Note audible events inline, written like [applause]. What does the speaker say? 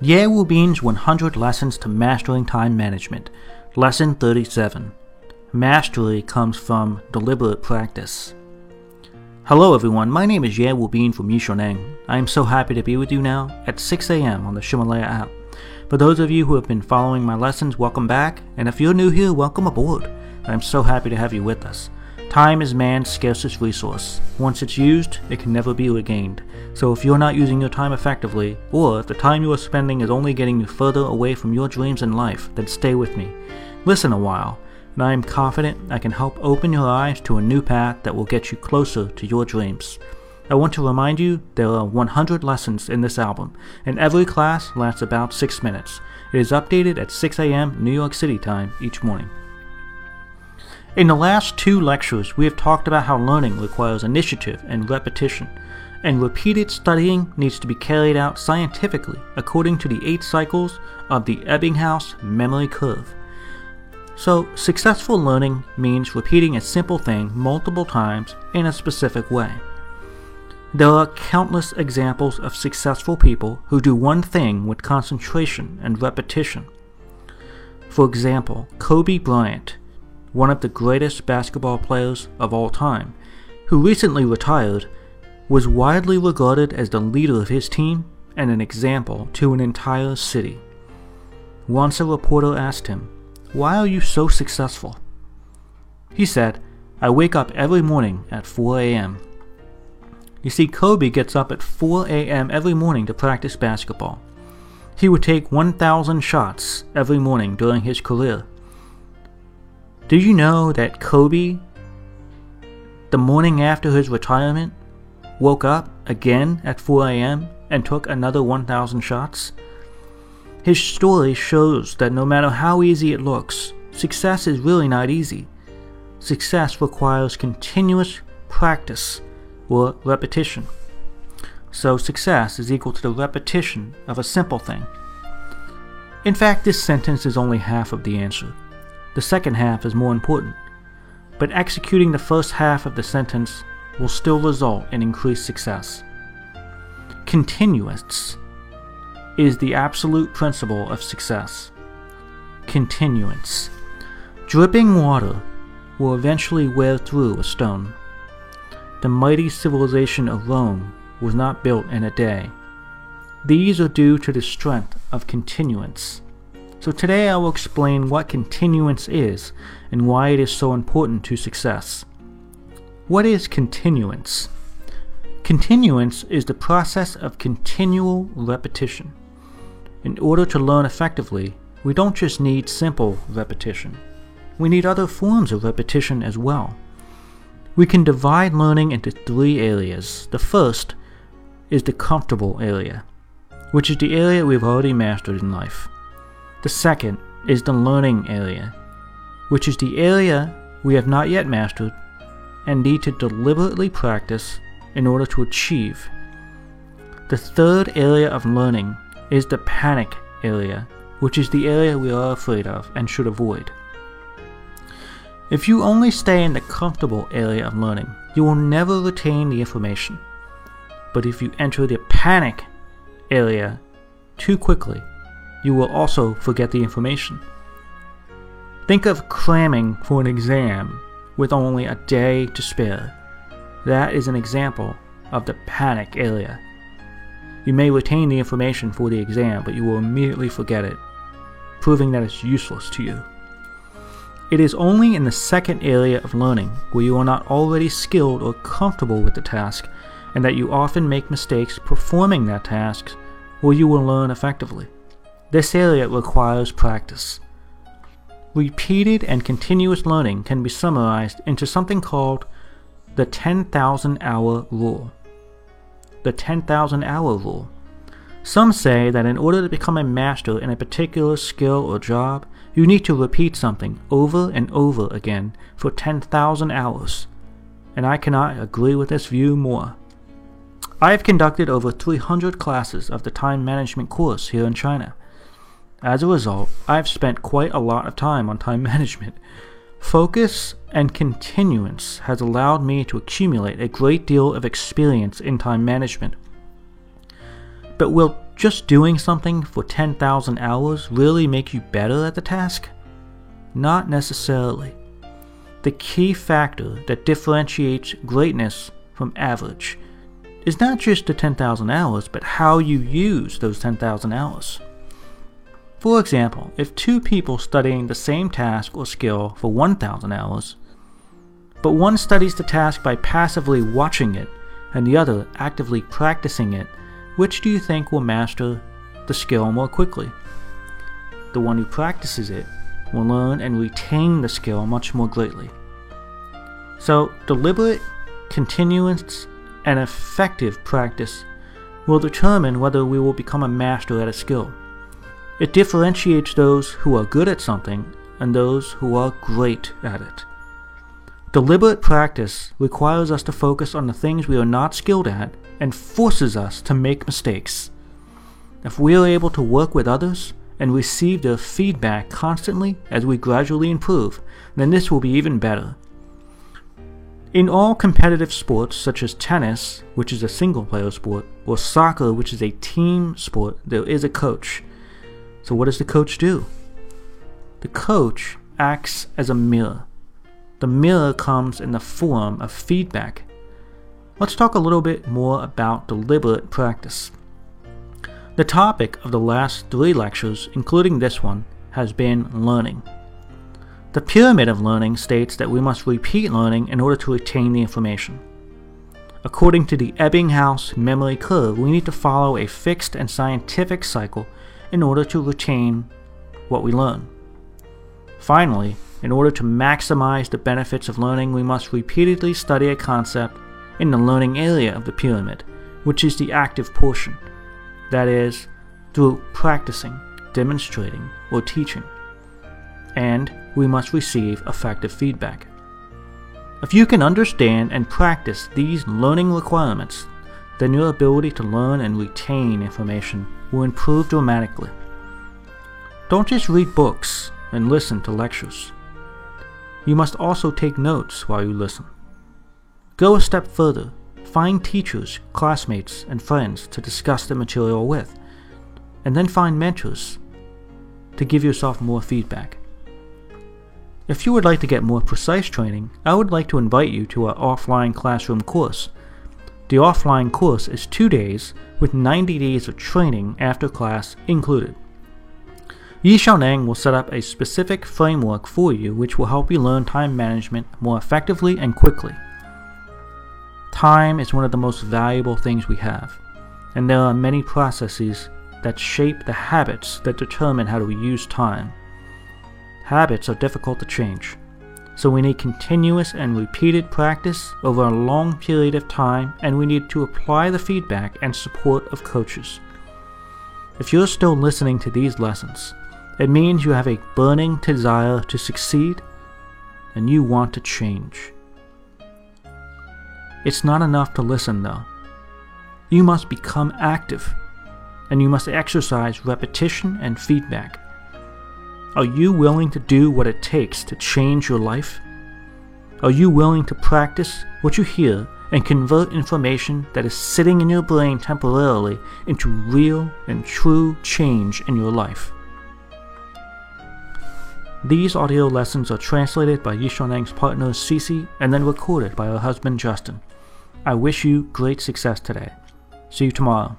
Ye Wu Bin's 100 Lessons to Mastering Time Management, Lesson 37. Mastery comes from deliberate practice. Hello everyone, my name is Ye Wu Bin from Yi Xiaoneng. I am so happy to be with you now at 6 a.m. on the Ximalaya app. For those of you who have been following my lessons, welcome back, and if you're new here, welcome aboard. I am so happy to have you with us. Time is man's scarcest resource. Once it's used, it can never be regained. So if you're not using your time effectively, or if the time you are spending is only getting you further away from your dreams in life, then stay with me. Listen a while, and I am confident I can help open your eyes to a new path that will get you closer to your dreams. I want to remind you there are 100 lessons in this album, and every class lasts about 6 minutes. It is updated at 6 a.m. New York City time each morning. In the last two lectures, we have talked about how learning requires initiative and repetition, and repeated studying needs to be carried out scientifically according to the eight cycles of the Ebbinghaus memory curve. So, successful learning means repeating a simple thing multiple times in a specific way. There are countless examples of successful people who do one thing with concentration and repetition. For example, Kobe Bryant one of the greatest basketball players of all time, who recently retired, was widely regarded as the leader of his team and an example to an entire city. Once a reporter asked him, Why are you so successful? He said, I wake up every morning at 4 a.m. You see, Kobe gets up at 4 a.m. every morning to practice basketball. He would take 1,000 shots every morning during his career did you know that Kobe, the morning after his retirement, woke up again at 4 a.m. and took another 1,000 shots? His story shows that no matter how easy it looks, success is really not easy. Success requires continuous practice or repetition. So, success is equal to the repetition of a simple thing. In fact, this sentence is only half of the answer. The second half is more important, but executing the first half of the sentence will still result in increased success. Continuance is the absolute principle of success. Continuance. Dripping water will eventually wear through a stone. The mighty civilization of Rome was not built in a day. These are due to the strength of continuance. So today I will explain what continuance is and why it is so important to success. What is continuance? Continuance is the process of continual repetition. In order to learn effectively, we don't just need simple repetition. We need other forms of repetition as well. We can divide learning into three areas. The first is the comfortable area, which is the area we've already mastered in life. The second is the learning area, which is the area we have not yet mastered and need to deliberately practice in order to achieve. The third area of learning is the panic area, which is the area we are afraid of and should avoid. If you only stay in the comfortable area of learning, you will never retain the information. But if you enter the panic area too quickly, you will also forget the information. Think of cramming for an exam with only a day to spare. That is an example of the panic area. You may retain the information for the exam, but you will immediately forget it, proving that it's useless to you. It is only in the second area of learning where you are not already skilled or comfortable with the task, and that you often make mistakes performing that task, where you will learn effectively. This area requires practice. Repeated and continuous learning can be summarized into something called the 10,000 hour rule. The 10,000 hour rule. Some say that in order to become a master in a particular skill or job, you need to repeat something over and over again for 10,000 hours. And I cannot agree with this view more. I have conducted over 300 classes of the time management course here in China. As a result, I've spent quite a lot of time on time [laughs] management. Focus and continuance has allowed me to accumulate a great deal of experience in time management. But will just doing something for 10,000 hours really make you better at the task? Not necessarily. The key factor that differentiates greatness from average is not just the 10,000 hours, but how you use those 10,000 hours. For example, if two people studying the same task or skill for 1,000 hours, but one studies the task by passively watching it and the other actively practicing it, which do you think will master the skill more quickly? The one who practices it will learn and retain the skill much more greatly. So, deliberate, continuous, and effective practice will determine whether we will become a master at a skill. It differentiates those who are good at something and those who are great at it. Deliberate practice requires us to focus on the things we are not skilled at and forces us to make mistakes. If we are able to work with others and receive their feedback constantly as we gradually improve, then this will be even better. In all competitive sports, such as tennis, which is a single player sport, or soccer, which is a team sport, there is a coach. So, what does the coach do? The coach acts as a mirror. The mirror comes in the form of feedback. Let's talk a little bit more about deliberate practice. The topic of the last three lectures, including this one, has been learning. The pyramid of learning states that we must repeat learning in order to retain the information. According to the Ebbinghaus memory curve, we need to follow a fixed and scientific cycle in order to retain what we learn. Finally, in order to maximize the benefits of learning, we must repeatedly study a concept in the learning area of the pyramid, which is the active portion. That is, through practicing, demonstrating, or teaching. And we must receive effective feedback. If you can understand and practice these learning requirements, then your ability to learn and retain information will improve dramatically. Don't just read books and listen to lectures. You must also take notes while you listen. Go a step further. Find teachers, classmates, and friends to discuss the material with, and then find mentors to give yourself more feedback. If you would like to get more precise training, I would like to invite you to our offline classroom course the offline course is two days with 90 days of training after class included. Yi Xiaoneng will set up a specific framework for you which will help you learn time management more effectively and quickly. Time is one of the most valuable things we have, and there are many processes that shape the habits that determine how to use time. Habits are difficult to change so we need continuous and repeated practice over a long period of time, and we need to apply the feedback and support of coaches. If you're still listening to these lessons, it means you have a burning desire to succeed and you want to change. It's not enough to listen, though. You must become active, and you must exercise repetition and feedback. Are you willing to do what it takes to change your life? Are you willing to practice what you hear and convert information that is sitting in your brain temporarily into real and true change in your life? These audio lessons are translated by Yi partner Cece and then recorded by her husband Justin. I wish you great success today. See you tomorrow.